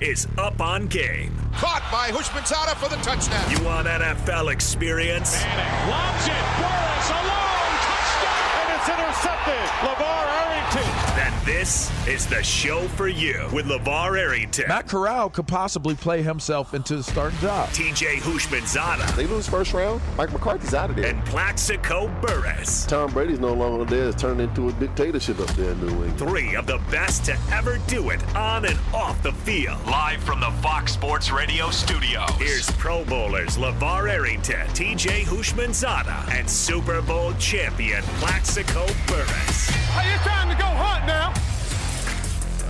is Up on Game. Caught by Houshmandzadeh for the touchdown. You want NFL experience? Manning lobs it. Burress alone. Touchdown. It's intercepted. LaVar Arrington. Then this is the show for you with LaVar Arrington. Matt Corral could possibly play himself into the starting job. TJ Houshmandzadeh. They lose first round. Mike McCarthy's out of there. And Plaxico Burress. Tom Brady's no longer there. It's turned into a dictatorship up there in New England. Three of the best to ever do it on and off the field. Live from the Fox Sports Radio studios. Here's Pro Bowlers LaVar Arrington, TJ Houshmandzadeh, and Super Bowl champion Plaxico Time to go hunt now.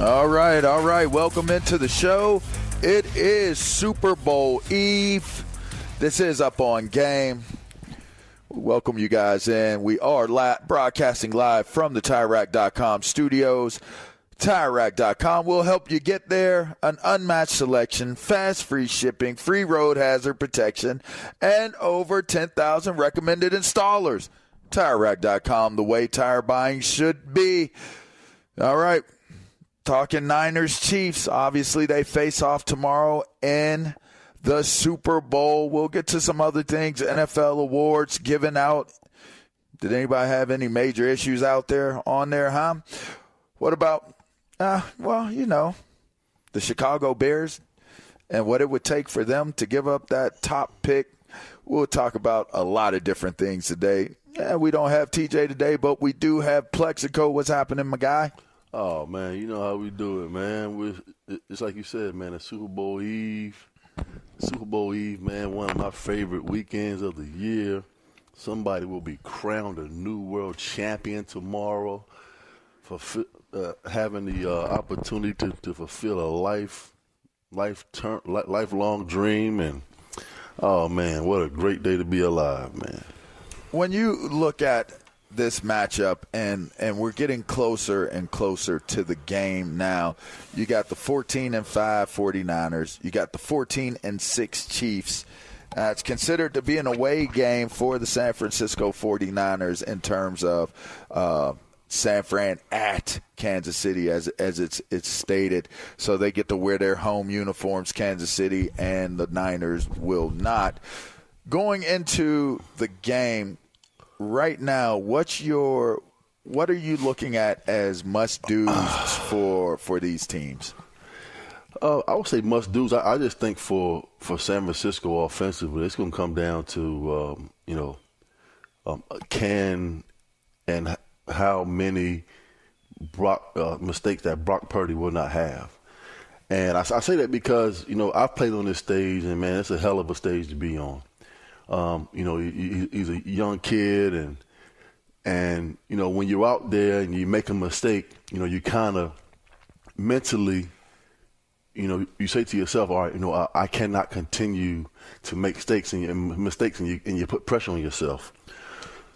All right, all right. Welcome into the show. It is Super Bowl Eve. This is Up on Game. Welcome you guys in. We are la- broadcasting live from the TireRack.com studios. TireRack.com will help you get there. An unmatched selection, fast free shipping, free road hazard protection, and over 10,000 recommended installers. TireRack.com, the way tire buying should be. All right. Talking Niners Chiefs. Obviously, they face off tomorrow in the Super Bowl. We'll get to some other things. NFL awards given out. Did anybody have any major issues out there on there, huh? What about, uh, well, you know, the Chicago Bears and what it would take for them to give up that top pick. We'll talk about a lot of different things today. Yeah, we don't have TJ today, but we do have Plaxico. What's happening, my guy? Oh man, you know how we do it, man. We it's like you said, man. A Super Bowl Eve, Super Bowl Eve, man. One of my favorite weekends of the year. Somebody will be crowned a new world champion tomorrow for uh, having the uh, opportunity to, to fulfill a life, life term, lifelong dream, and oh man, what a great day to be alive, man. When you look at this matchup and and we're getting closer and closer to the game now. You got the 14 and 5 49ers, you got the 14 and 6 Chiefs. Uh, it's considered to be an away game for the San Francisco 49ers in terms of uh, San Fran at Kansas City, as as it's it's stated. So they get to wear their home uniforms, Kansas City, and the Niners will not. Going into the game, right now, what's your what are you looking at as must dos for for these teams? Uh, I would say must dos. I, I, just think for for San Francisco offensively, it's going to come down to um, you know um, can and how many Brock, uh, mistakes that Brock Purdy will not have. And I, I, say that because you know I've played on this stage, and man, it's a hell of a stage to be on. Um, you know, he, he's a young kid, and and you know when you're out there and you make a mistake, you know you kind of mentally, you know, you say to yourself, all right, you know, I, I cannot continue to make mistakes and, mistakes, and you and you put pressure on yourself.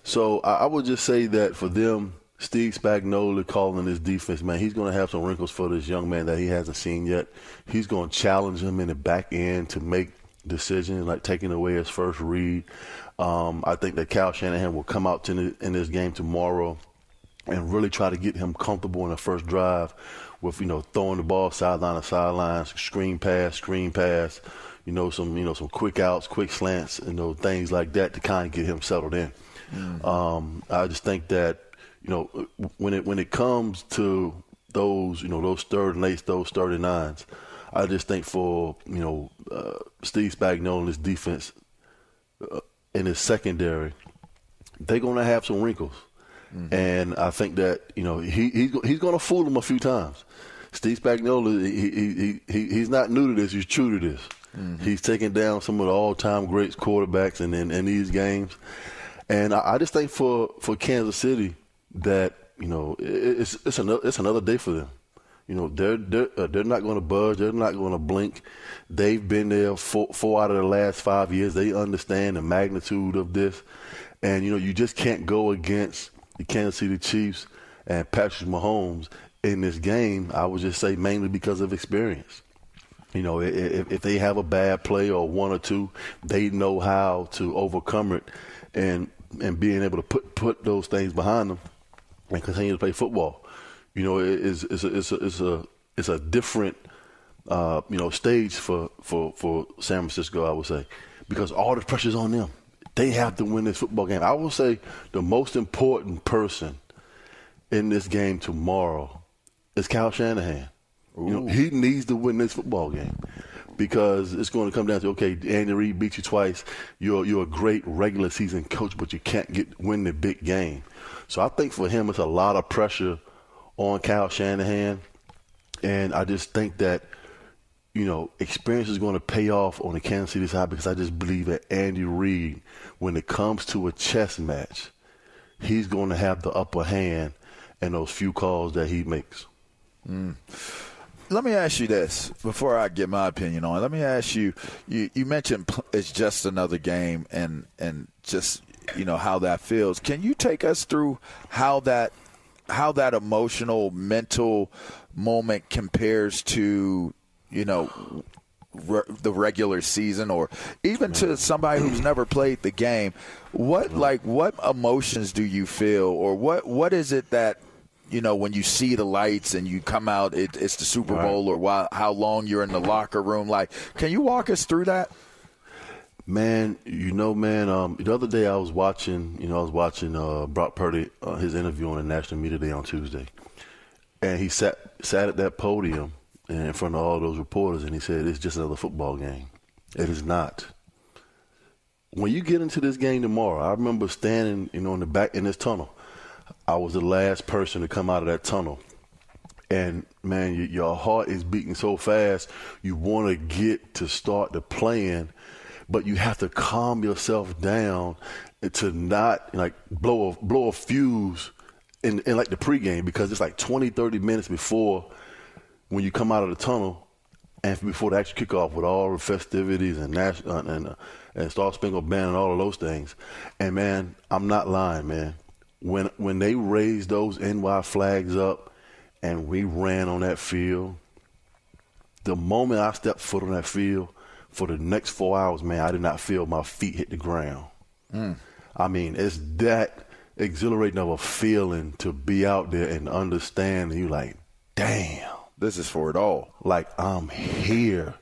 So I, I would just say that for them, Steve Spagnuolo calling this defense, man, he's going to have some wrinkles for this young man that he hasn't seen yet. He's going to challenge him in the back end to make decisions, like taking away his first read. Um, I think that Kyle Shanahan will come out the, in this game tomorrow and really try to get him comfortable in the first drive with, you know, throwing the ball sideline to sideline, screen pass, screen pass, you know, some, you know, some quick outs, quick slants, and those things like that to kind of get him settled in. Mm-hmm. Um, I just think that you know, when it when it comes to those, you know, those third and eights, those thirty nines, I just think for you know uh, Steve Spagnuolo and his defense uh, in his secondary, they're going to have some wrinkles, mm-hmm. and I think that you know he he's he's going to fool them a few times. Steve Spagnuolo, he, he, he, he's not new to this; he's true to this. Mm-hmm. He's taken down some of the all-time greats quarterbacks in, in, in these games, and I, I just think for for Kansas City that you know it's it's another it's another day for them. You know they're they're uh, they're not going to budge. They're not going to blink. They've been there four, four out of the last five years. They understand the magnitude of this, and you know you just can't go against the Kansas City Chiefs and Patrick Mahomes in this game. I would just say mainly because of experience. You know, if, if they have a bad play or one or two, they know how to overcome it, and and being able to put put those things behind them and continue to play football. You know, it's it's a it's a it's a, it's a different uh, you know stage for, for for San Francisco. I would say because all the pressure's on them. They have to win this football game. I will say the most important person in this game tomorrow is Kyle Shanahan. Ooh. You know, he needs to win this football game because it's going to come down to okay, Andy Reid beat you twice. You're you're a great regular season coach, but you can't get win the big game. So I think for him, it's a lot of pressure on Kyle Shanahan, and I just think that you know experience is going to pay off on the Kansas City side because I just believe that Andy Reid, when it comes to a chess match, he's going to have the upper hand in those few calls that he makes. Mm let me ask you this before I get my opinion on it. Let me ask you, you, you mentioned it's just another game and, and just, you know, how that feels. Can you take us through how that, how that emotional, mental moment compares to, you know, re- the regular season or even to somebody who's never played the game? What, like, what emotions do you feel or what, what is it that you know, when you see the lights and you come out, it, it's the Super Bowl, or while, how long you're in the locker room. Like, can you walk us through that? Man, you know, man. Um, the other day I was watching, you know, I was watching uh, Brock Purdy uh, his interview on the National Media Day on Tuesday, and he sat sat at that podium in front of all those reporters, and he said, "It's just another football game." It is not. When you get into this game tomorrow, I remember standing, you know, in the back in this tunnel I was the last person to come out of that tunnel. And man, you, your heart is beating so fast. You want to get to start the playing, but you have to calm yourself down to not like blow a blow a fuse in, in like the pregame because it's like 20, 30 minutes before when you come out of the tunnel and before the actual kickoff with all the festivities and national and uh, and Star Spangled Banner and all of those things. And man, I'm not lying, man when when they raised those NY flags up and we ran on that field, the moment I stepped foot on that field, for the next four hours, man, I did not feel my feet hit the ground. Mm. I mean, it's that exhilarating of a feeling to be out there and understand. And you like, damn, this is for it all. Like I'm here,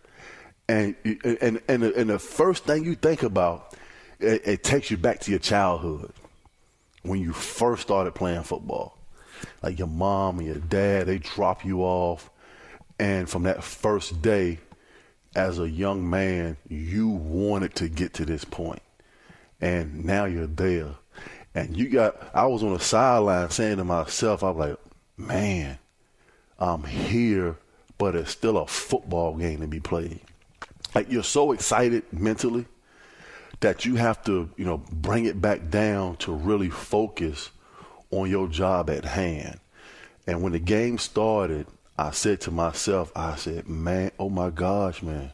and and and the, and the first thing you think about, it, it takes you back to your childhood when you first started playing football. Like your mom and your dad, they drop you off. And from that first day, as a young man, you wanted to get to this. And now you're there. And you got, I was on the sideline saying to myself, I was like, man, I'm here, but it's still a football game to be played. Like you're so excited mentally that you have to, you know, bring it back down to really focus on your job at hand. And when the game started, I said to myself, I said, man, oh my gosh, man,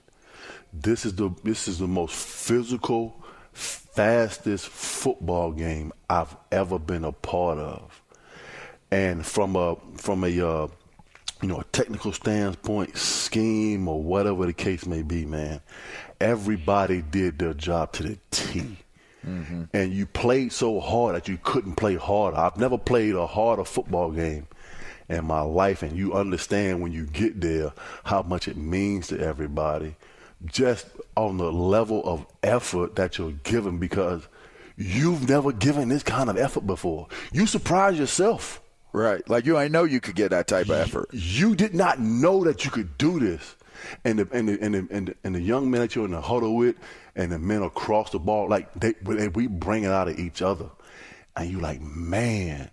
this is the this is the most physical, fastest football game I've ever been a part of. And from a from a uh, you know a technical standpoint, scheme or whatever the case may be, man, everybody did their job to the T. Mm-hmm. And you played so hard that you couldn't play harder. I've never played a harder football game in my life, and you understand when you get there how much it means to everybody, just on the level of effort that you're given because you've never given this kind of effort before. You surprise yourself. Right. Like you I know you could get that type of effort. You did not know that you could do this. And the and the and the, and the, and the young men that you're in the huddle with and the men across the ball, like they, we bring it out of each other. And you like, man,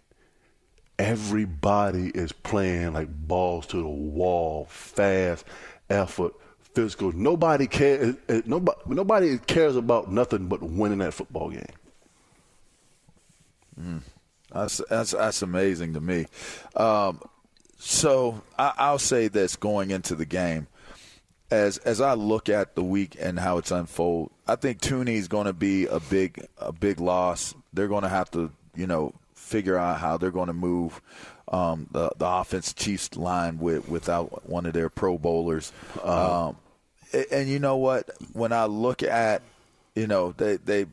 everybody is playing like balls to the wall, fast, effort, physical. Nobody cares. Nobody, nobody cares about nothing but winning that football game. Mm. That's, that's that's amazing to me. Um, so I, will say this going into the game, as as I look at the week and how it's unfold, I think Thuney is going to be a big a big loss. They're going to have to you know figure out how they're going to move um, the the offense Chiefs line with without one of their Pro Bowlers. Um, and, and you know what? When I look at you know they they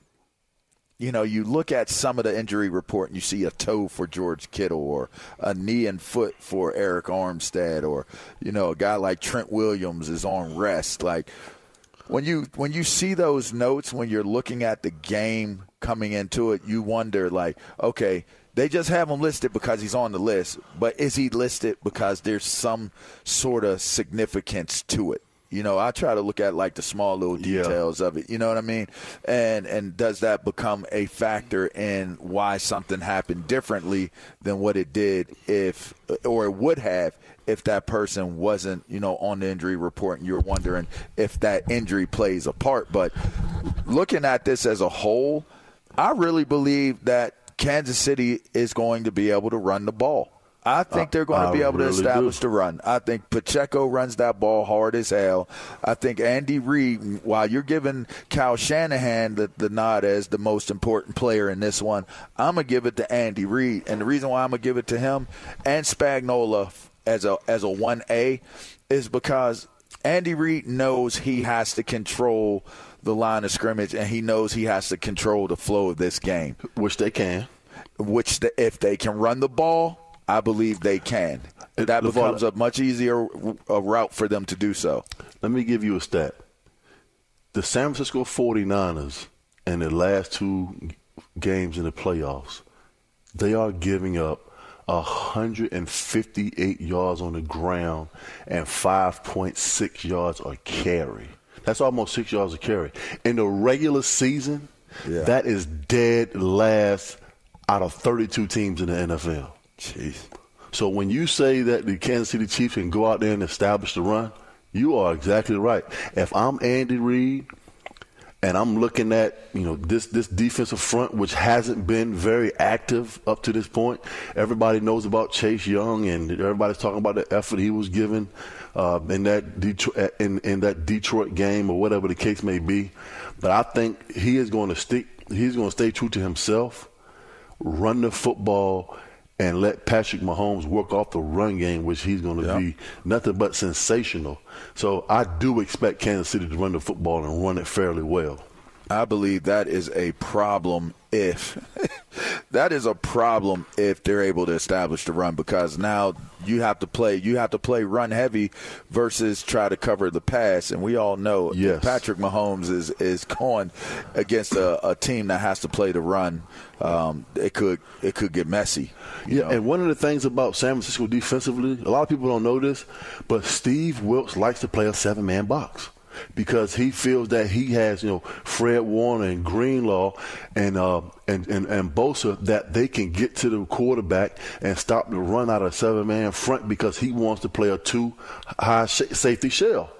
you know, you look at some of the injury report and you see a toe for George Kittle or a knee and foot for Arik Armstead or, you know, a guy like Trent Williams is on rest. Like when you when you see those notes when you're looking at the game coming into it, you wonder like, okay, they just have him listed because he's on the list, but is he listed because there's some sort of significance to it? You know, I try to look at like the small little details yeah. of it. You know what I mean? And and does that become a factor in why something happened differently than what it did if or it would have if that person wasn't, you know, on the injury report and you're wondering if that injury plays a part. But looking at this as a whole, I really believe that Kansas City is going to be able to run the ball. I think they're going to be able really to establish do. the run. I think Pacheco runs that ball hard as hell. I think Andy Reid, while you're giving Kyle Shanahan the, the nod as the most important player in this one, I'm gonna give it to Andy Reid. And the reason why I'm gonna give it to him and Spagnuolo as a as a one A is because Andy Reid knows he has to control the line of scrimmage and he knows he has to control the flow of this game, which they can. Which the, if they can run the ball I believe they can. That becomes a much easier a route for them to do so. Let me give you a stat. The San Francisco 49ers in the last two games in the playoffs, they are giving up 158 yards on the ground and 5.6 yards a carry. That's almost six yards a carry. In the regular season, yeah. that is dead last out of 32 teams in the NFL. Jeez. So when you say that the Kansas City Chiefs can go out there and establish the run, you are exactly right. If I'm Andy Reid and I'm looking at you know this this defensive front, which hasn't been very active up to this point. Everybody knows about Chase Young, and everybody's talking about the effort he was given uh, in that Detroit in, in that Detroit game or whatever the case may be. But I think he is going to stick. He's going to stay true to himself, run the football and let Patrick Mahomes work off the run game, which he's going to be nothing but sensational. So I do expect Kansas City to run the football and run it fairly well. I believe that is a problem if that is a problem if they're able to establish the run because now you have to play you have to play run heavy versus try to cover the pass and we all know yes. Patrick Mahomes is is going against a, a team that has to play the run um, it could it could get messy yeah know? and one of the things about San Francisco defensively a lot of people don't know this but Steve Wilks likes to play a seven man box because he feels that he has, you know, Fred Warner and Greenlaw and uh, and, and and Bosa that they can get to the quarterback and stop the run out of seven man front because he wants to play a two high sh- safety shell.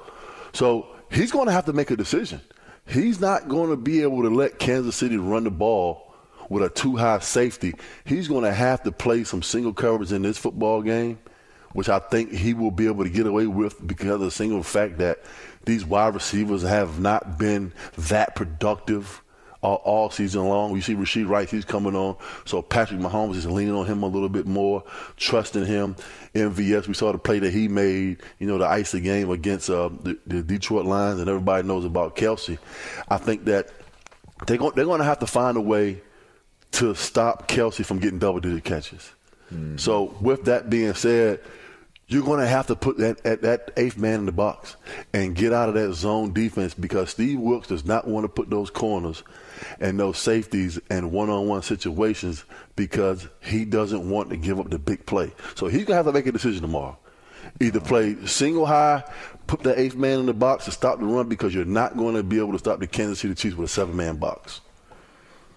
So he's going to have to make a decision. He's not going to be able to let Kansas City run the ball with a two high safety. He's going to have to play some single coverage in this football game, which I think he will be able to get away with because of the single fact that these wide receivers have not been that productive all, all season long. You see Rashee Rice, he's coming on. So Patrick Mahomes is leaning on him a little bit more, trusting him. MVS, we saw the play that he made, you know, the ice the game against uh, the, the Detroit Lions, and everybody knows about Kelce. I think that they're going, they're going to have to find a way to stop Kelce from getting double digit catches. Mm-hmm. So, with that being said, you're going to have to put that, that, that, eighth man in the box and get out of that zone defense because Steve Wilks does not want to put those corners and those safeties in one-on-one situations because he doesn't want to give up the big play. So he's going to have to make a decision tomorrow. Either play single high, put the eighth man in the box to stop the run because you're not going to be able to stop the Kansas City Chiefs with a seven-man box.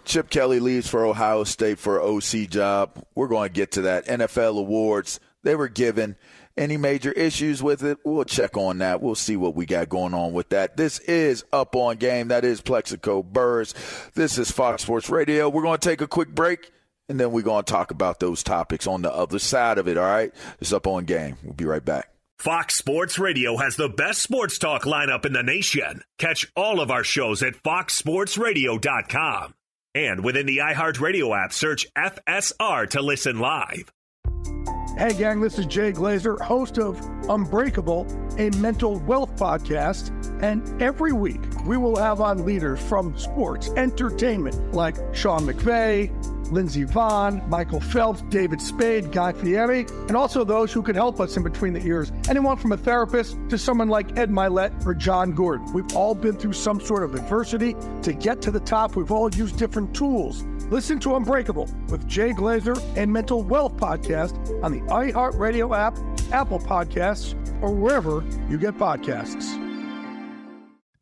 Chip Kelly leaves for Ohio State for an OC job. We're going to get to that. NFL awards they were given. Any major issues with it? We'll check on that. We'll see what we got going on with that. This is Up on Game. That is Plaxico Burress. This is Fox Sports Radio. We're going to take a quick break, and then we're going to talk about those topics on the other side of it, all right? It's Up on Game. We'll be right back. Fox Sports Radio has the best sports talk lineup in the nation. Catch all of our shows at foxsportsradio.com. And within the iHeartRadio app, search FSR to listen live. Hey, gang, this is Jay Glazer, host of Unbreakable, a mental wealth podcast. And every week, we will have on leaders from sports, entertainment, like Sean McVay, Lindsey Vonn, Michael Phelps, David Spade, Guy Fieri, and also those who could help us in between the ears. Anyone from a therapist to someone like Ed Mylett or Jon Gordon. We've all been through some sort of adversity. To get to the top, we've all used different tools. Listen to Unbreakable with Jay Glazer and Mental Wealth Podcast on the iHeartRadio app, Apple Podcasts, or wherever you get podcasts.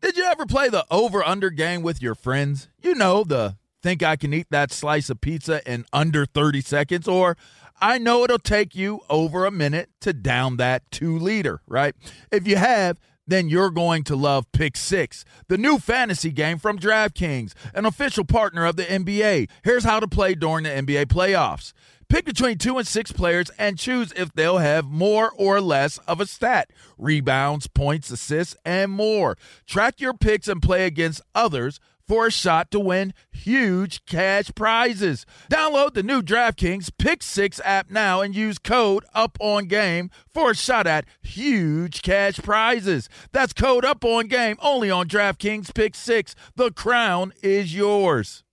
Did you ever play the over under game with your friends? You know, the think I can eat that slice of pizza in under 30 seconds, or I know it'll take you over a minute to down that two liter, right? If you have, then you're going to love Pick Six, the new fantasy game from DraftKings, an official partner of the NBA. Here's how to play during the NBA playoffs. Pick between two and six players and choose if they'll have more or less of a stat rebounds, points, assists, and more. Track your picks and play against others for a shot to win huge cash prizes. Download the new DraftKings Pick 6 app now and use code UP on game for a shot at huge cash prizes. That's code UP on game only on DraftKings Pick 6. The crown is yours.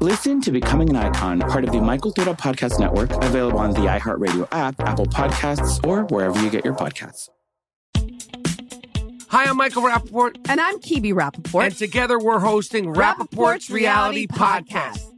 Listen to Becoming an Icon, part of the My Cultura Podcast Network, available on the iHeartRadio app, Apple Podcasts, or wherever you get your podcasts. Hi, I'm Michael Rapaport. And I'm Kibi Rapaport. And together we're hosting Rapaport's, Rapaport's Reality, Reality Podcast. Podcast.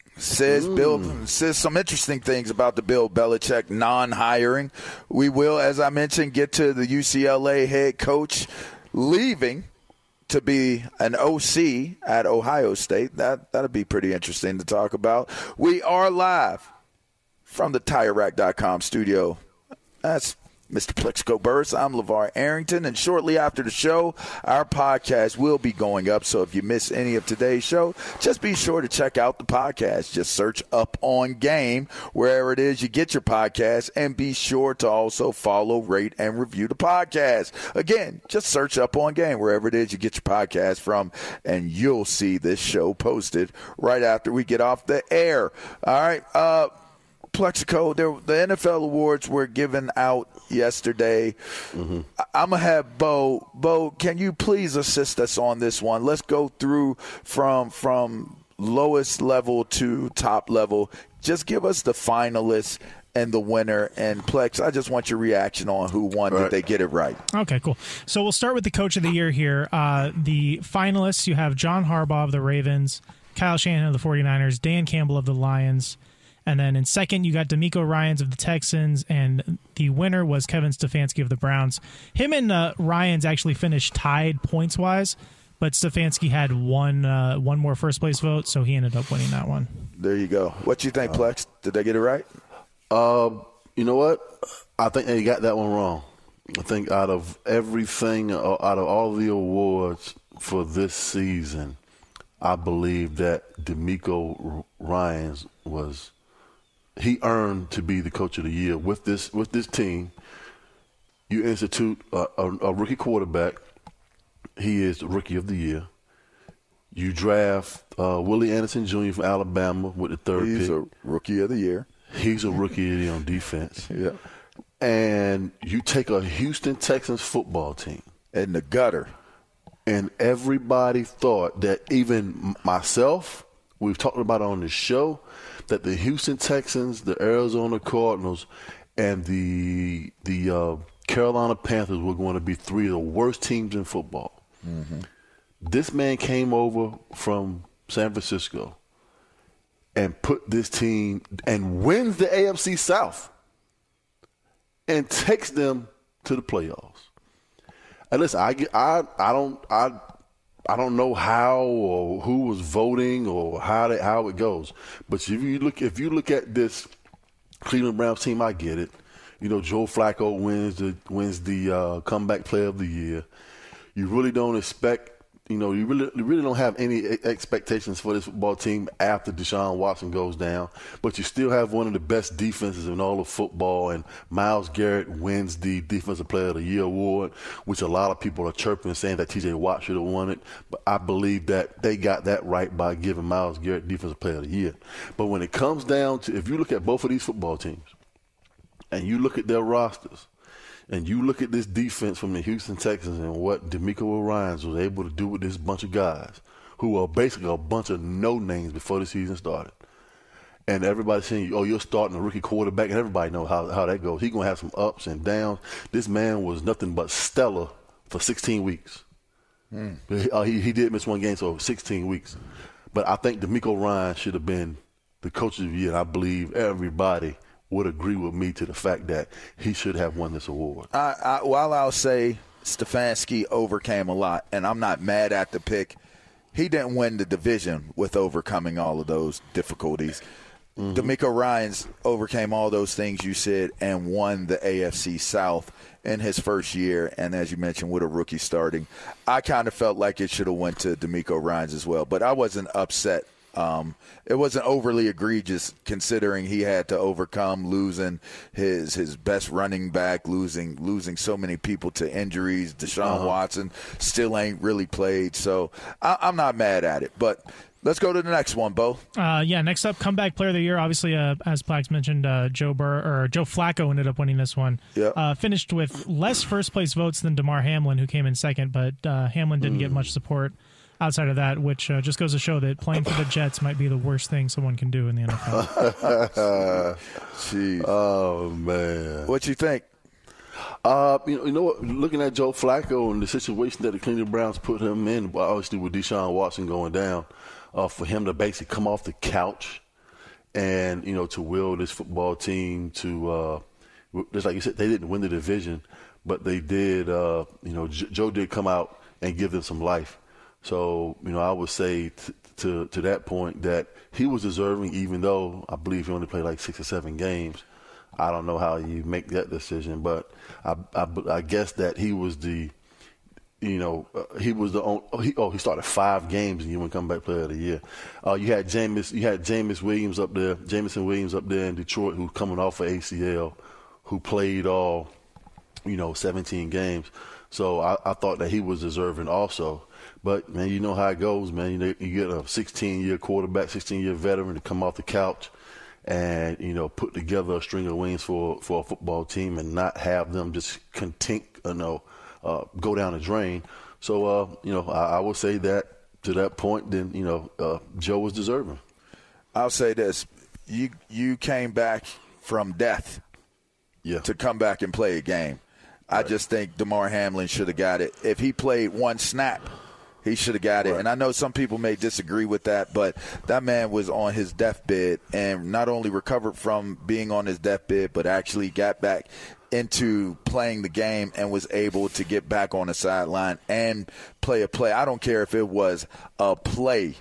says Bill says some interesting things about the Bill Belichick non-hiring. We will, as I mentioned, get to the UCLA head coach leaving to be an OC at Ohio State. That that'll be pretty interesting to talk about. We are live from the TireRack.com studio. That's Mr. Plaxico Burress. I'm LaVar Arrington, and shortly after the show, our podcast will be going up. So if you miss any of today's show, just be sure to check out the podcast. Just search Up On Game wherever it is you get your podcast, and be sure to also follow, rate, and review the podcast. Again, just search Up On Game wherever it is you get your podcast from, and you'll see this show posted right after we get off the air. All right. Uh, Plaxico, there, the NFL awards were given out yesterday. Mm-hmm. I- I'm gonna have Bo. Bo, can you please assist us on this one? Let's go through from from lowest level to top level. Just give us the finalists and the winner. And Plex, I just want your reaction on who won. Did they get it right? Okay, cool. So we'll start with the coach of the year here. Uh, the finalists you have John Harbaugh of the Ravens, Kyle Shanahan of the 49ers, Dan Campbell of the Lions. And then in second, you got DeMeco Ryans of the Texans, and the winner was Kevin Stefanski of the Browns. Him and uh, Ryans actually finished tied points wise, but Stefanski had one uh, one more first place vote, so he ended up winning that one. There you go. What you think, Plex? Did they get it right? Uh, you know what? I think they got that one wrong. I think out of everything, uh, out of all the awards for this season, I believe that DeMeco Ryans was he earned to be the coach of the year with this with this team. You institute a, a, a rookie quarterback. He is the rookie of the year. You draft uh, Willie Anderson Jr. from Alabama with the third He's pick. a rookie of the year. He's a rookie of the year on defense. Yeah. And you take a Houston Texans football team in the gutter. And everybody thought that even myself, we've talked about on the show, that the Houston Texans, the Arizona Cardinals, and the the uh, Carolina Panthers were going to be three of the worst teams in football. Mm-hmm. This man came over from San Francisco and put this team and wins the AFC South and takes them to the playoffs. And listen, I get, I I don't I I don't know how or who was voting or how they, how it goes. But if you look if you look at this Cleveland Browns team, I get it. You know, Joe Flacco wins the wins the uh, comeback player of the year. You really don't expect. You know, you really you really don't have any expectations for this football team after Deshaun Watson goes down. But you still have one of the best defenses in all of football, and Myles Garrett wins the Defensive Player of the Year award, which a lot of people are chirping, saying that T.J. Watt should have won it. But I believe that they got that right by giving Myles Garrett Defensive Player of the Year. But when it comes down to, if you look at both of these football teams, and you look at their rosters, and you look at this defense from the Houston Texans and what DeMeco Ryans was able to do with this bunch of guys who are basically a bunch of no names before the season started. And everybody's saying, oh, you're starting a rookie quarterback, and everybody knows how, how that goes. He's going to have some ups and downs. This man was nothing but stellar for 16 weeks. Uh, he, he did miss one game, so 16 weeks. But I think DeMeco Ryan should have been the coach of the year. And I believe everybody would agree with me to the fact that he should have won this award. I, I, while I'll say Stefanski overcame a lot, and I'm not mad at the pick, he didn't win the division with overcoming all of those difficulties. Mm-hmm. DeMeco Ryans overcame all those things you said and won the AFC South in his first year, and as you mentioned, with a rookie starting, I kind of felt like it should have went to DeMeco Ryans as well, but I wasn't upset um, it wasn't overly egregious considering he had to overcome losing his his best running back, losing losing so many people to injuries. Deshaun Uh-huh. Watson still ain't really played, so I, I'm not mad at it. But let's go to the next one, Bo. Uh, yeah, next up, comeback player of the year. Obviously, uh, as Plax mentioned, uh, Joe Burr or Joe Flacco ended up winning this one. Yep. Uh, finished with less first place votes than Damar Hamlin, who came in second, but uh, Hamlin didn't get Mm. much support. Outside of that, which uh, just goes to show that playing for the Jets might be the worst thing someone can do in the NFL. Jeez. Oh man. What you think? Uh, you know, you know what? Looking at Joe Flacco and the situation that the Cleveland Browns put him in, obviously with Deshaun Watson going down, uh, for him to basically come off the couch and you know to will this football team to uh, just like you said, they didn't win the division, but they did. Uh, you know, J- Joe did come out and give them some life. So you know, I would say t- to to that point that he was deserving, even though I believe he only played like six or seven games. I don't know how you make that decision, but I, I, I guess that he was the, you know, uh, he was the only, oh he, oh, he started five games and he went come back player of the year. Uh, you had James, you had James Williams up there, Jameson Williams up there in Detroit who's coming off of ACL, who played all, you know, 17 games. So I, I thought that he was deserving also. But man, you know how it goes, man. You, you get a 16 year quarterback, 16 year veteran to come off the couch and you know put together a string of wins for for a football team and not have them just content you know uh, go down the drain. So uh, you know I, I would say that to that point, then you know uh, Joe was deserving. I'll say this: you you came back from death, yeah, to come back and play a game. I just think Damar Hamlin should have got it if he played one snap. He should have got it. Right. And I know some people may disagree with that, but that man was on his deathbed and not only recovered from being on his deathbed, but actually got back into playing the game and was able to get back on the sideline and play a play. I don't care if it was a play.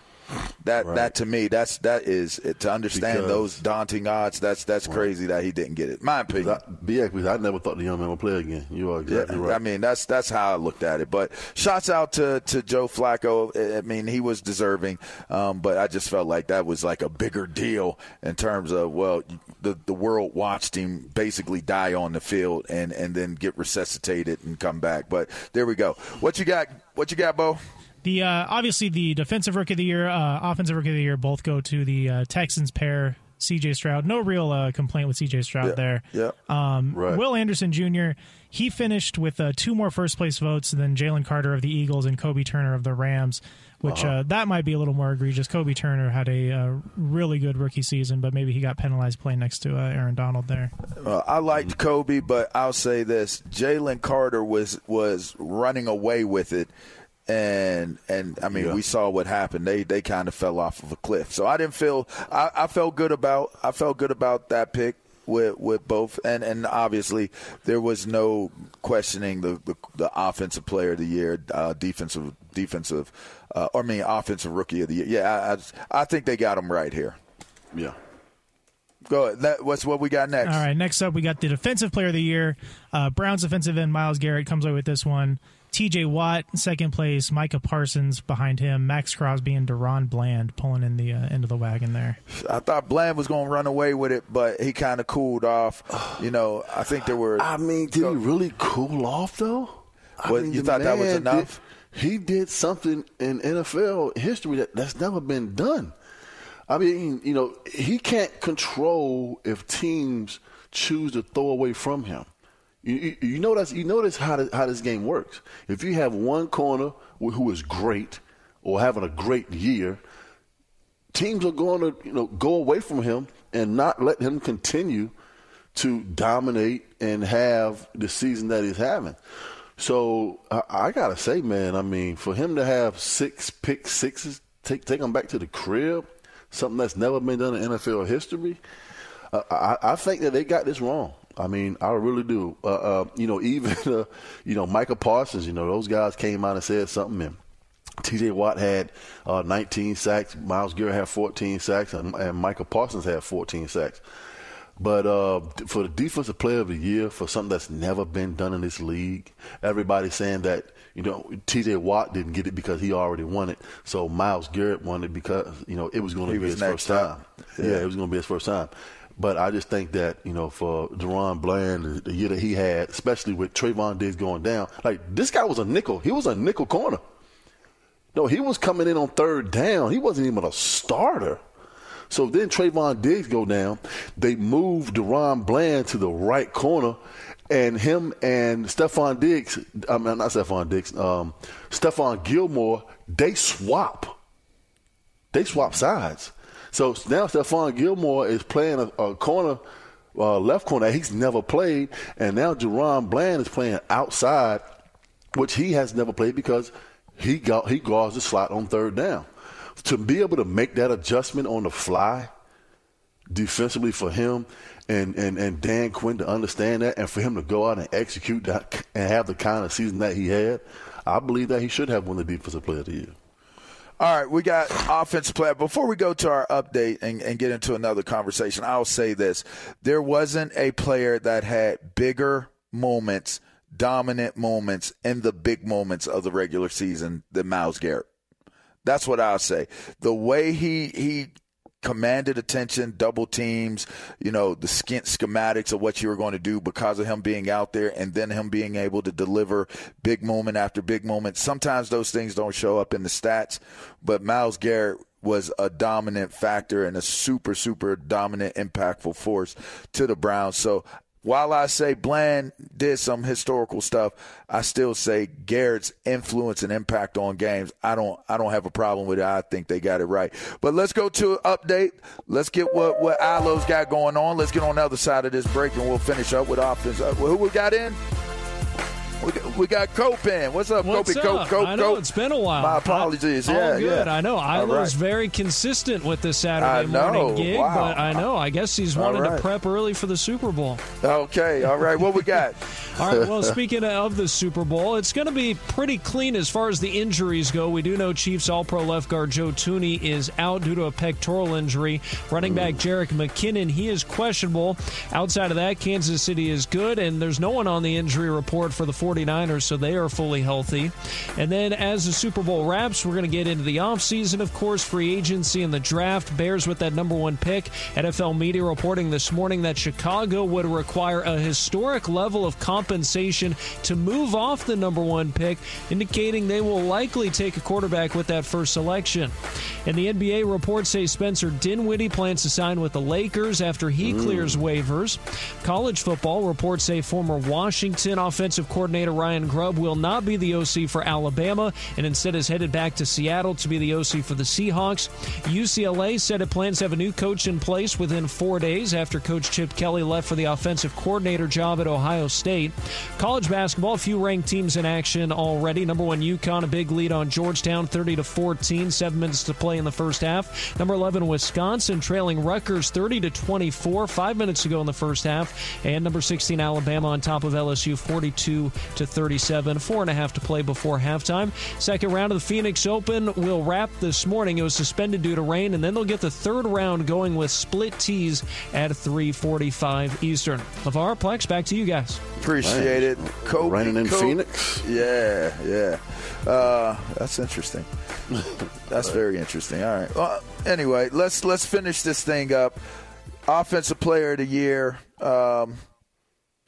That Right. that to me that's that is to understand Because- those daunting odds. That's that's crazy that he didn't get it. My opinion. Yeah, because I never thought the young man would play again. You are exactly Yeah, right. I mean, that's that's how I looked at it. But shots out to, to Joe Flacco. I- I mean, he was deserving, um, but I just felt like that was like a bigger deal in terms of well, the the world watched him basically die on the field and and then get resuscitated and come back. But there we go. What you got? What you got, Bo? The uh, obviously the defensive rookie of the year, uh, offensive rookie of the year, both go to the uh, Texans pair. C.J. Stroud, no real uh, complaint with C.J. Stroud Yeah, there. yeah. Um, Right. Will Anderson Jr. He finished with uh, two more first place votes than Jalen Carter of the Eagles and Kobie Turner of the Rams, which Uh-huh. uh, that might be a little more egregious. Kobie Turner had a uh, really good rookie season, but maybe he got penalized playing next to uh, Aaron Donald there. Uh, I liked Kobie, but I'll say this: Jalen Carter was was running away with it, and and I mean Yeah. we saw what happened. They they kind of fell off of a cliff. So I didn't feel I, I felt good about I felt good about that pick with with both, and and obviously there was no questioning the the, the offensive player of the year, uh, defensive defensive, uh, or I mean offensive rookie of the year. Yeah, I I, I think they got him right here. Yeah. Go ahead. That, what's what we got next? All right, next up we got the defensive player of the year. Uh, Browns defensive end Myles Garrett comes away with this one. T.J. Watt second place. Micah Parsons behind him. Maxx Crosby and DaRon Bland pulling in the uh, end of the wagon there. I thought Bland was going to run away with it, but he kind of cooled off. You know, I think there were. I mean, did he really cool off though? I What, mean, you thought that was enough? did- he did something in NFL history that, that's never been done. I mean, you know, he can't control if teams choose to throw away from him. You, you, you you notice how this, how this game works. If you have one corner who is great or having a great year, teams are going to you know go away from him and not let him continue to dominate and have the season that he's having. So I, I gotta say, man, I mean, for him to have six pick sixes, take take him back to the crib, something that's never been done in NFL history. I, I think that they got this wrong. I mean, I really do. Uh, uh, you know, even uh, you know Michael Parsons. You know, those guys came out and said something. And T.J. Watt had uh, 19 sacks. Myles Garrett had 14 sacks, and, and Michael Parsons had 14 sacks. But uh, for the defensive player of the year, for something that's never been done in this league, everybody's saying that you know T.J. Watt didn't get it because he already won it. So Myles Garrett won it because you know it was going to be his first time. Yeah. Yeah. it was going to be his first time. But I just think that you know for DaRon Bland, the- year that he had, especially with Trevon Diggs going down, like this guy was a nickel. He was a nickel corner. No, he was coming in on third down. He wasn't even a starter. So then Trevon Diggs go down. They move DaRon Bland to the right corner, and him and Stephon Diggs, I mean not Stephon Diggs, um, Stephon Gilmore they swap. They swap sides. So now Stephon Gilmore is playing a, a corner, uh, left corner he's never played, and now DaRon Bland is playing outside, which he has never played because he got he guards the slot on third down. To be able to make that adjustment on the fly defensively for him and, and, and Dan Quinn to understand that and for him to go out and execute that and have the kind of season that he had, I believe that he should have won the Defensive Player of the Year. All right, we got offensive player. Before we go to our update and, and, get into another conversation, I'll say this. There wasn't a player that had bigger moments, dominant moments, in the big moments of the regular season than Myles Garrett. That's what I'll say. The way he he commanded attention, double teams, you know, the schematics of what you were going to do because of him being out there and then him being able to deliver big moment after big moment. Sometimes those things don't show up in the stats, but Myles Garrett was a dominant factor and a super, super dominant, impactful force to the Browns. So while I say Bland did some historical stuff, I still say Garrett's influence and impact on games. I don't I don't have a problem with it. I think they got it right. But let's go to an update. Let's get what what Ilo's got going on. Let's get on the other side of this break and we'll finish up with offense. Uh, who we got in? We got, we got Cope in. What's up, What's Cope? Up? Cope, I know it's been a while. My apologies. I, yeah, good. yeah. I know. Ilo's right. very consistent with the Saturday morning gig, Wow. but I know. I guess he's wanting right. to prep early for the Super Bowl. Okay, all right. What we got? All right. Well, speaking of the Super Bowl, it's going to be pretty clean as far as the injuries go. We do know Chiefs All-Pro left guard Joe Thuney is out due to a pectoral injury. Running back mm. Jerick McKinnon, he is questionable. Outside of that, Kansas City is good, and there's no one on the injury report for the 49ers, so they are fully healthy. And then as the Super Bowl wraps, we're going to get into the offseason, of course, free agency and the draft. Bears with that number one pick. NFL media reporting this morning that Chicago would require a historic level of compensation to move off the number one pick, indicating they will likely take a quarterback with that first selection. And the NBA reports say Spencer Dinwiddie plans to sign with the Lakers after he mm. clears waivers. College football reports say former Washington offensive coordinator Ryan Grubb will not be the OC for Alabama and instead is headed back to Seattle to be the OC for the Seahawks. UCLA said it plans to have a new coach in place within four days after Coach Chip Kelly left for the offensive coordinator job at Ohio State. College basketball, a few ranked teams in action already. Number one, UConn, a big lead on Georgetown, 30 to 14, seven minutes to play in the first half. Number 11, Wisconsin, trailing Rutgers, 30 to 24, five minutes to go in the first half. And number 16, Alabama, on top of LSU, 42 to 37, four and a half to play before halftime. Second round of the Phoenix Open will wrap this morning. It was suspended due to rain, and then they'll get the third round going with split tees at 3:45 Eastern. LaVar Plex, back to you guys. Appreciate it. Kobe, Raining in Kobe. Phoenix? Yeah, yeah. Uh, that's interesting. That's very interesting. All right. Well, anyway, let's let's finish this thing up. Offensive Player of the Year. Um,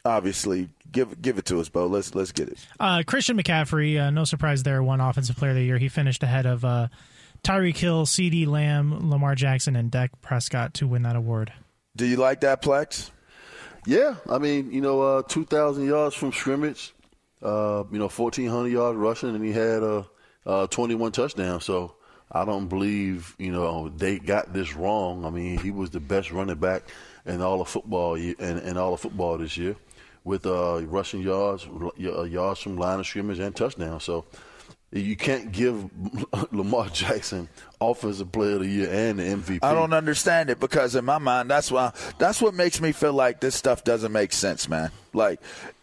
obviously, give give it to us, Bo. Let's let's get it. Uh, Christian McCaffrey, uh, no surprise there, won Offensive Player of the Year. He finished ahead of uh, Tyreek Hill, CeeDee Lamb, Lamar Jackson, and Dak Prescott to win that award. Do you like that, Plex? Yeah, I mean, you know, uh, 2,000 yards from scrimmage, uh, you know, 1,400 yards rushing, and he had uh, uh, 21 touchdowns. So I don't believe, you know, they got this wrong. I mean, he was the best running back in all of football in, in all of football this year with uh, rushing yards, uh, yards from line of scrimmage, and touchdowns. So you can't give Lamar Jackson Offensive Player of the Year and the MVP. I don't understand it because in my mind, that's why that's what makes me feel like this stuff doesn't make sense, man. Like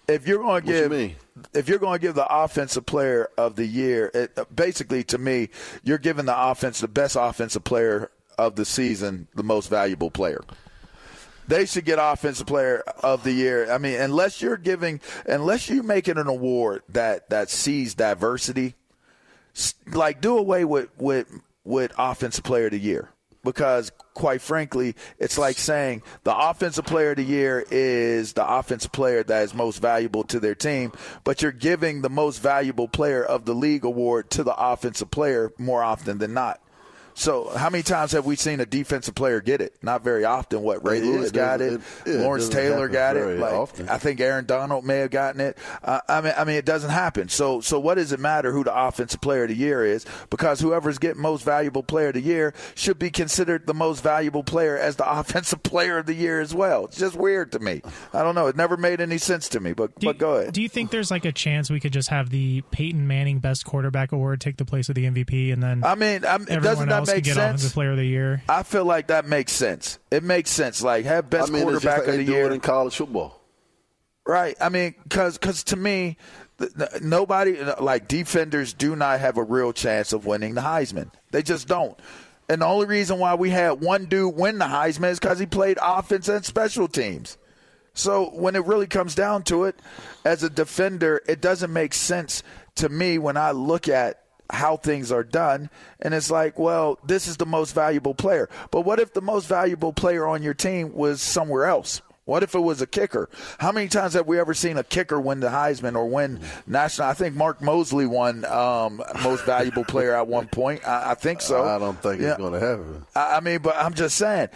if you're going to What you give if you're going to give the offensive player of the year, it, basically to me, you're giving the offense the best offensive player of the season, the most valuable player. They should get offensive player of the year. I mean, unless you're giving, unless you're making an award that that sees diversity, like do away with with with offensive player of the year because quite frankly it's like saying the offensive player of the year is the offensive player that is most valuable to their team but you're giving the most valuable player of the league award to the offensive player more often than not So how many times have we seen a defensive player get it? Not very often. What Ray Yeah, Lewis it got it, doesn't- it- it Lawrence doesn't Taylor got it. Like often. I think Aaron Donald may have gotten it. Uh, I mean, I mean, it doesn't happen. So so what does it matter who the offensive player of the year is? Because whoever's getting most valuable player of the year should be considered the most valuable player as the offensive player of the year as well. It's just weird to me. I don't know. It never made any sense to me. But but go ahead. Do you think there's like a chance we could just have the Peyton Manning Best Quarterback Award take the place of the MVP, and then I mean, I'm, everyone doesn't that else could make get sense? Offensive Player of the Year? I feel like that makes sense. It makes sense. Like have best I mean, it's just quarterback like of they the do year it in college football. Right. I mean, because to me, th- th- nobody like defenders do not have a real chance of winning the Heisman. They just don't. And the only reason why we had one dude win the Heisman is because he played offense and special teams. So when it really comes down to it, as a defender, it doesn't make sense to me when I look at how things are done. And it's like, well, this is the most valuable player. But what if the most valuable player on your team was somewhere else? What if it was a kicker? How many times have we ever seen a kicker win the Heisman or win national? I think Mark Moseley won um, most valuable player at one point. I, I think so. I don't think Yeah. it's going to happen. I I mean, but I'm just saying,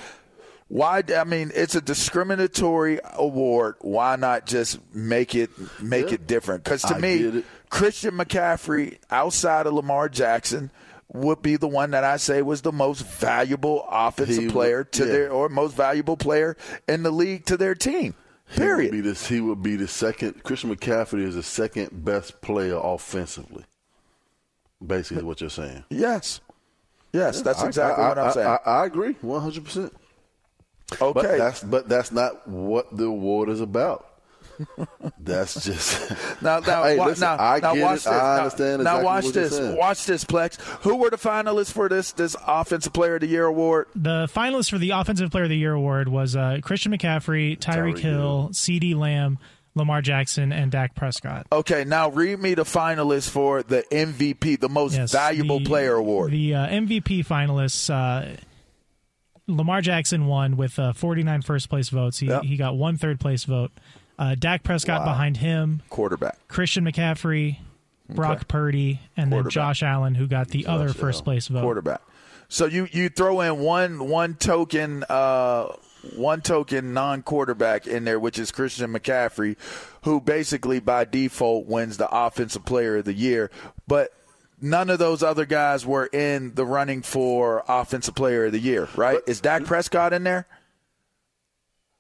why? I mean, it's a discriminatory award. Why not just make it make Yeah. it different? Because to I me. Christian McCaffrey, outside of Lamar Jackson, would be the one that I say was the most valuable offensive He player to yeah. their or most valuable player in the league to their team. Period. He would be the, he would be the second. Christian McCaffrey is the second best player offensively. Basically, what you're saying. Yes. Yes, that's exactly I- what I'm I- saying. I, I agree, 100. percent Okay. but that's but that's not what the award is about. That's just Now, now, Hey, wa- listen, now, I now get watch it. this. I Now- understand Now, exactly watch what you're this. Watch this, Plex. Who were the finalists for this this Offensive Player of the Year award? The finalists for the Offensive Player of the Year award was uh, Christian McCaffrey, Tyreek Tyreek Hill, CeeDee Lamb, Lamar Jackson, and Dak Prescott. Okay, now read me the finalists for the MVP, the most Yes, valuable the- player award. The uh, MVP finalists, uh, Lamar Jackson won with uh, 49 first place votes. He, he got one third place vote. Uh, Dak Prescott Wow. behind him, Quarterback. Christian McCaffrey, Brock Okay. Purdy, and then Josh Allen, who got the other first Allen. place vote. Quarterback. So you you throw in one one token uh, one token non quarterback in there, which is Christian McCaffrey, who basically by default wins the Offensive Player of the Year, but. None of those other guys were in the running for Offensive Player of the Year, right? Is Dak Prescott in there?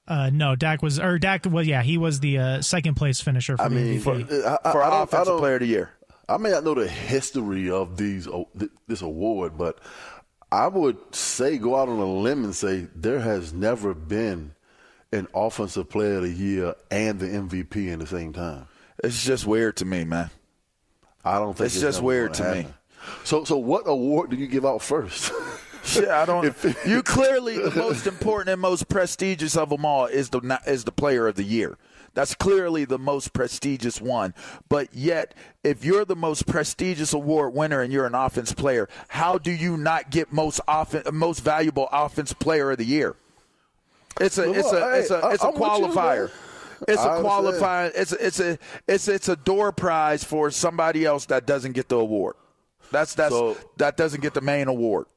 Uh, no, Dak was, or Dak was, yeah, he was the uh, second place finisher for I the mean, MVP. for, I, I, For I Offensive Player of the Year. I may not know the history of these uh, th- this award, but I would say go out on a limb and say there has never been an offensive player of the year and the MVP in the same time. It's just weird to me, man. I don't think It's it's, just weird gonna to me. So, so what award do you give out first? Shit, I don't. you clearly the most important and most prestigious of them all is the is the Player of the Year. That's clearly the most prestigious one. But yet, if you're the most prestigious award winner and you're an offense player, how do you not get most offen- most valuable offense player of the year? It's a it's a it's a it's a I- I'm with you, qualifier. It's a qualifying. It's a, it's a it's it's a door prize for somebody else that doesn't get the award. That's that's that doesn't get the main award.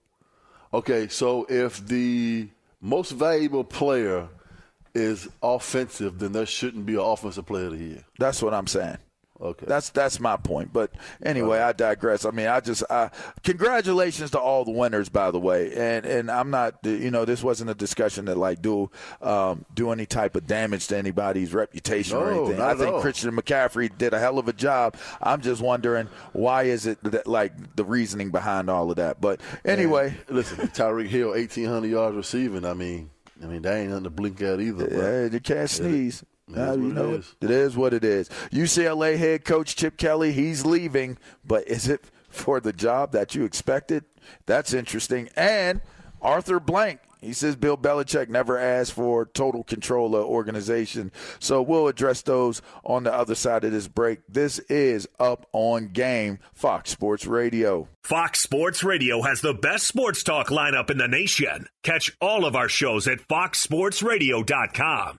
Okay, so if the most valuable player is offensive, then there shouldn't be an offensive player of the year. That's what I'm saying. Okay. That's that's my point. But anyway, I digress. I mean, I just uh, congratulations to all the winners, by the way. And and I'm not, you know, this wasn't a discussion that like do um, do any type of damage to anybody's reputation or anything. I think all. Christian McCaffrey did a hell of a job. I'm just wondering why is it that like the reasoning behind all of that. But anyway, And listen, Tyreek Hill, 1,800 yards receiving. I mean, I mean, that ain't nothing to blink at either. Yeah, you can't sneeze. It Now, you know it it. is. It is what it is. UCLA head coach Chip Kelly, he's leaving, but is it for the job that you expected? That's interesting. And Arthur Blank, he says Bill Belichick never asked for total control of organization. So we'll address those on the other side of this break. This is Up on Game, Fox Sports Radio. Fox Sports Radio has the best sports talk lineup in the nation. Catch all of our shows at foxsportsradio.com.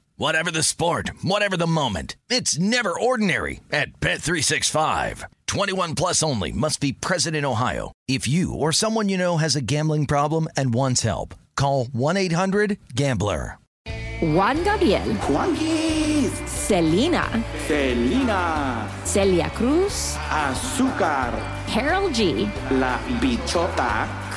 Whatever the sport, whatever the moment. It's never ordinary at Bet365. 21 plus only must be present in Ohio. If you or someone you know has a gambling problem and wants help, call 1-800-GAMBLER. Juan Gabriel. Juanquis. Selena. Selena. Celia Cruz. Azúcar. Karol G. La Bichota.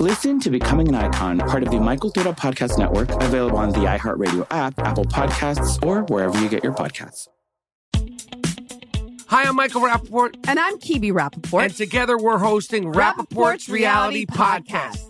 Listen to Becoming an Icon, part of the My Cultura Podcast Network, available on the iHeartRadio app, Apple Podcasts, or wherever you get your podcasts. Hi, I'm Michael Rapaport. And I'm Kebe Rapaport. And together we're hosting Rapaport's, Rapaport's Reality, Reality Podcast. Podcast.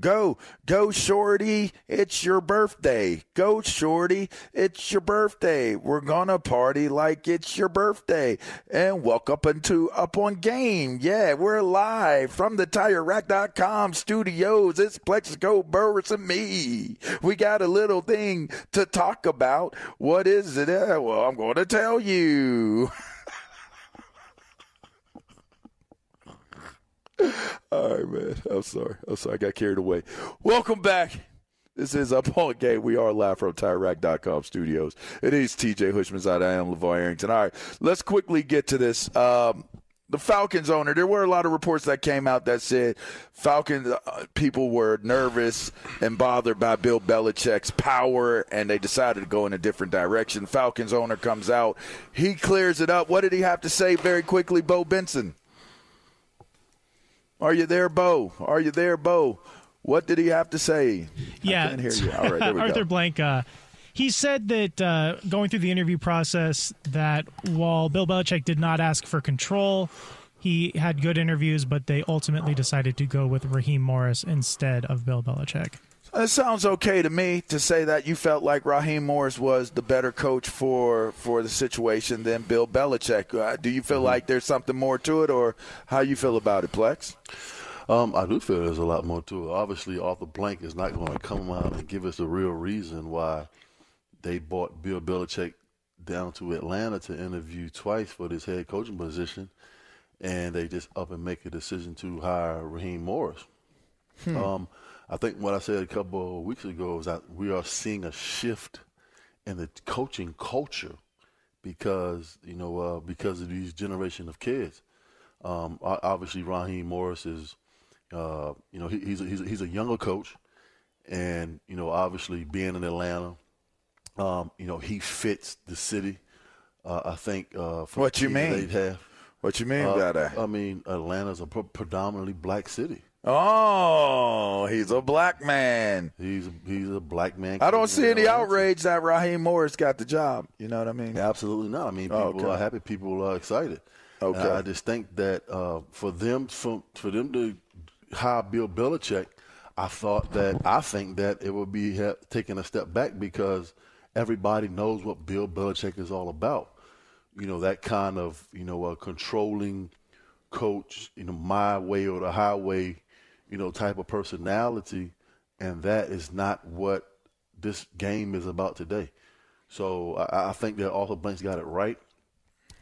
go, go, Shorty. It's your birthday. Go, Shorty. It's your birthday. We're gonna party like it's your birthday. And welcome into Up on Game. Yeah, we're live from the TireRack.com studios. It's Plaxico Burress and me. We got a little thing to talk about. What is it? Uh, well, I'm gonna tell you. All right, man. I'm sorry. I'm sorry. I got carried away. Welcome back. This is Up On Game. We are live from TireRack.com studios. It is TJ Houshmandzadeh. I am LaVar Arrington. All right, let's quickly get to this. Um, the Falcons owner, there were a lot of reports that came out that said Falcons uh, people were nervous and bothered by Bill Belichick's power, and they decided to go in a different direction. Falcons owner comes out. He clears it up. What did he have to say very quickly, Bo Benson? Are you there, Bo? Are you there, Bo? What did he have to say? Yeah. I can't hear you. All right, there we Arthur go. Blank. Uh, he said that uh, going through the interview process, that while Bill Belichick did not ask for control, he had good interviews, but they ultimately decided to go with Raheem Morris instead of Bill Belichick. It sounds okay to me to say that you felt like Raheem Morris was the better coach for for the situation than Bill Belichick. Uh, do you feel like there's something more to it, or how you feel about it, Plex? Um, I do feel there's a lot more to it. Obviously, Arthur Blank is not going to come out and give us a real reason why they brought Bill Belichick down to Atlanta to interview twice for this head coaching position, and they just up and make a decision to hire Raheem Morris. Hmm. Um, I think what I said a couple of weeks ago is that we are seeing a shift in the coaching culture because you know uh, because of these generation of kids. Um, obviously, Raheem Morris is uh, you know he, he's a, he's a, he's a younger coach, and you know obviously being in Atlanta, um, you know he fits the city. Uh, I think uh, for What you mean? What you mean Uh, by that? I mean Atlanta's a pre- predominantly black city. Oh, he's a black man. He's a, he's a black man. I don't see any outrage that Raheem Morris got the job. You know what I mean? Absolutely not. I mean, people Oh, okay. are happy. People are excited. Okay. I just think that uh, for them for, for them to hire Bill Belichick, I thought that I think that it would be ha- taking a step back because everybody knows what Bill Belichick is all about. You know that kind of you know uh, controlling coach, you know my way or the highway, you know type of personality, and that is not what this game is about today. So I, I think that Arthur Blank's got it right.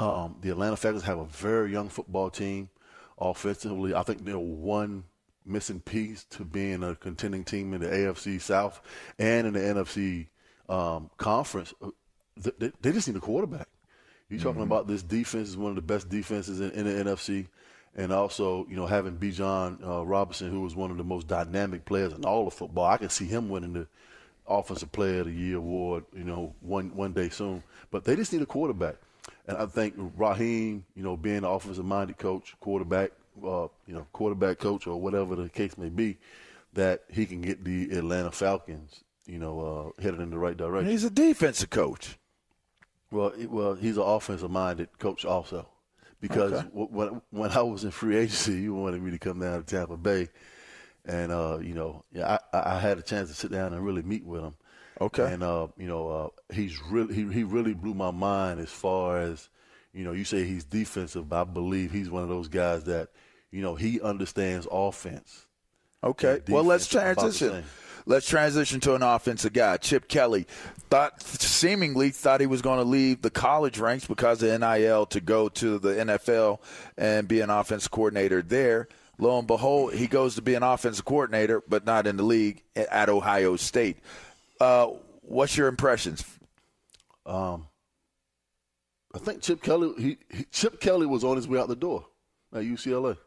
Um, the Atlanta Falcons have a very young football team. Offensively, I think they're one missing piece to being a contending team in the AFC South and in the NFC um, conference. They, they, just need a quarterback. You're talking mm-hmm. about this defense is one of the best defenses in, in the NFC, and also you know having Bijan uh, Robinson, who was one of the most dynamic players in all of football. I can see him winning the Offensive Player of the Year award, you know, one one day soon. But they just need a quarterback. And I think Raheem, you know, being an offensive minded coach, quarterback, uh, you know, quarterback coach or whatever the case may be, that he can get the Atlanta Falcons, you know, uh, headed in the right direction. He's a defensive coach. Well, it, well, he's an offensive minded coach also, because okay. when when I was in free agency, you wanted me to come down to Tampa Bay, and uh, you know, yeah, I, I had a chance to sit down and really meet with him. Okay. And uh, you know, uh, he's really he, he really blew my mind as far as you know. You say he's defensive, but I believe he's one of those guys that you know he understands offense. Okay. Well, let's transition. Let's transition to an offensive guy. Chip Kelly thought seemingly thought he was going to leave the college ranks because of NIL to go to the NFL and be an offense coordinator there. Lo and behold, he goes to be an offensive coordinator, but not in the league at Ohio State. Uh, what's your impressions? Um, I think Chip Kelly. He, he, Chip Kelly was on his way out the door at UCLA.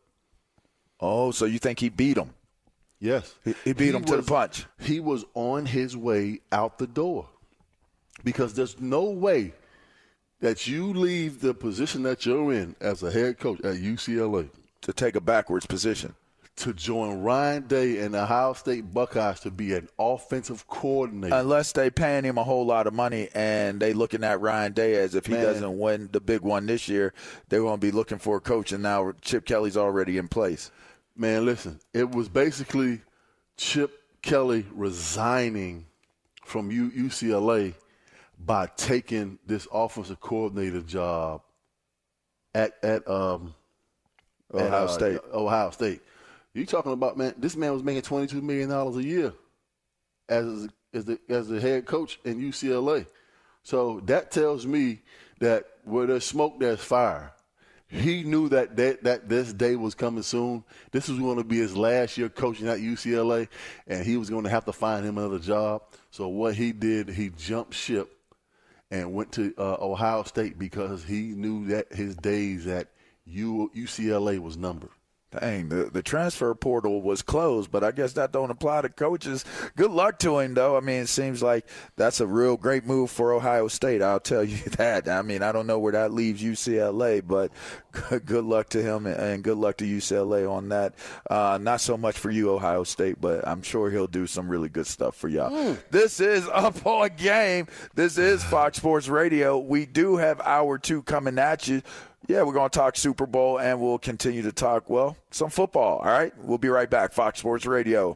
Oh, so you think he beat him? Yes, he, he beat he him was, to the punch. He was on his way out the door because there's no way that you leave the position that you're in as a head coach at UCLA to take a backwards position to join Ryan Day and the Ohio State Buckeyes to be an offensive coordinator. Unless they paying him a whole lot of money and they looking at Ryan Day as if he Man. doesn't win the big one this year, they're going to be looking for a coach, and now Chip Kelly's already in place. Man, listen, it was basically Chip Kelly resigning from UCLA by taking this offensive coordinator job at at um Ohio at, uh, State. Ohio State. You talking about man? This man was making twenty two million dollars a year as as the as the head coach in UCLA. So that tells me that where there's smoke, there's fire. He knew that that, that this day was coming soon. This was going to be his last year coaching at UCLA, and he was going to have to find him another job. So what he did, he jumped ship and went to uh, Ohio State because he knew that his days at U, UCLA was numbered. Dang, the, the transfer portal was closed, but I guess that don't apply to coaches. Good luck to him, though. I mean, it seems like that's a real great move for Ohio State. I'll tell you that. I mean, I don't know where that leaves UCLA, but good luck to him and good luck to UCLA on that. Uh, not so much for you, Ohio State, but I'm sure he'll do some really good stuff for y'all. Mm. This is Up on Game. This is Fox Sports Radio. We do have hour two coming at you. Yeah, we're going to talk Super Bowl and we'll continue to talk, well, some football. All right. We'll be right back. Fox Sports Radio.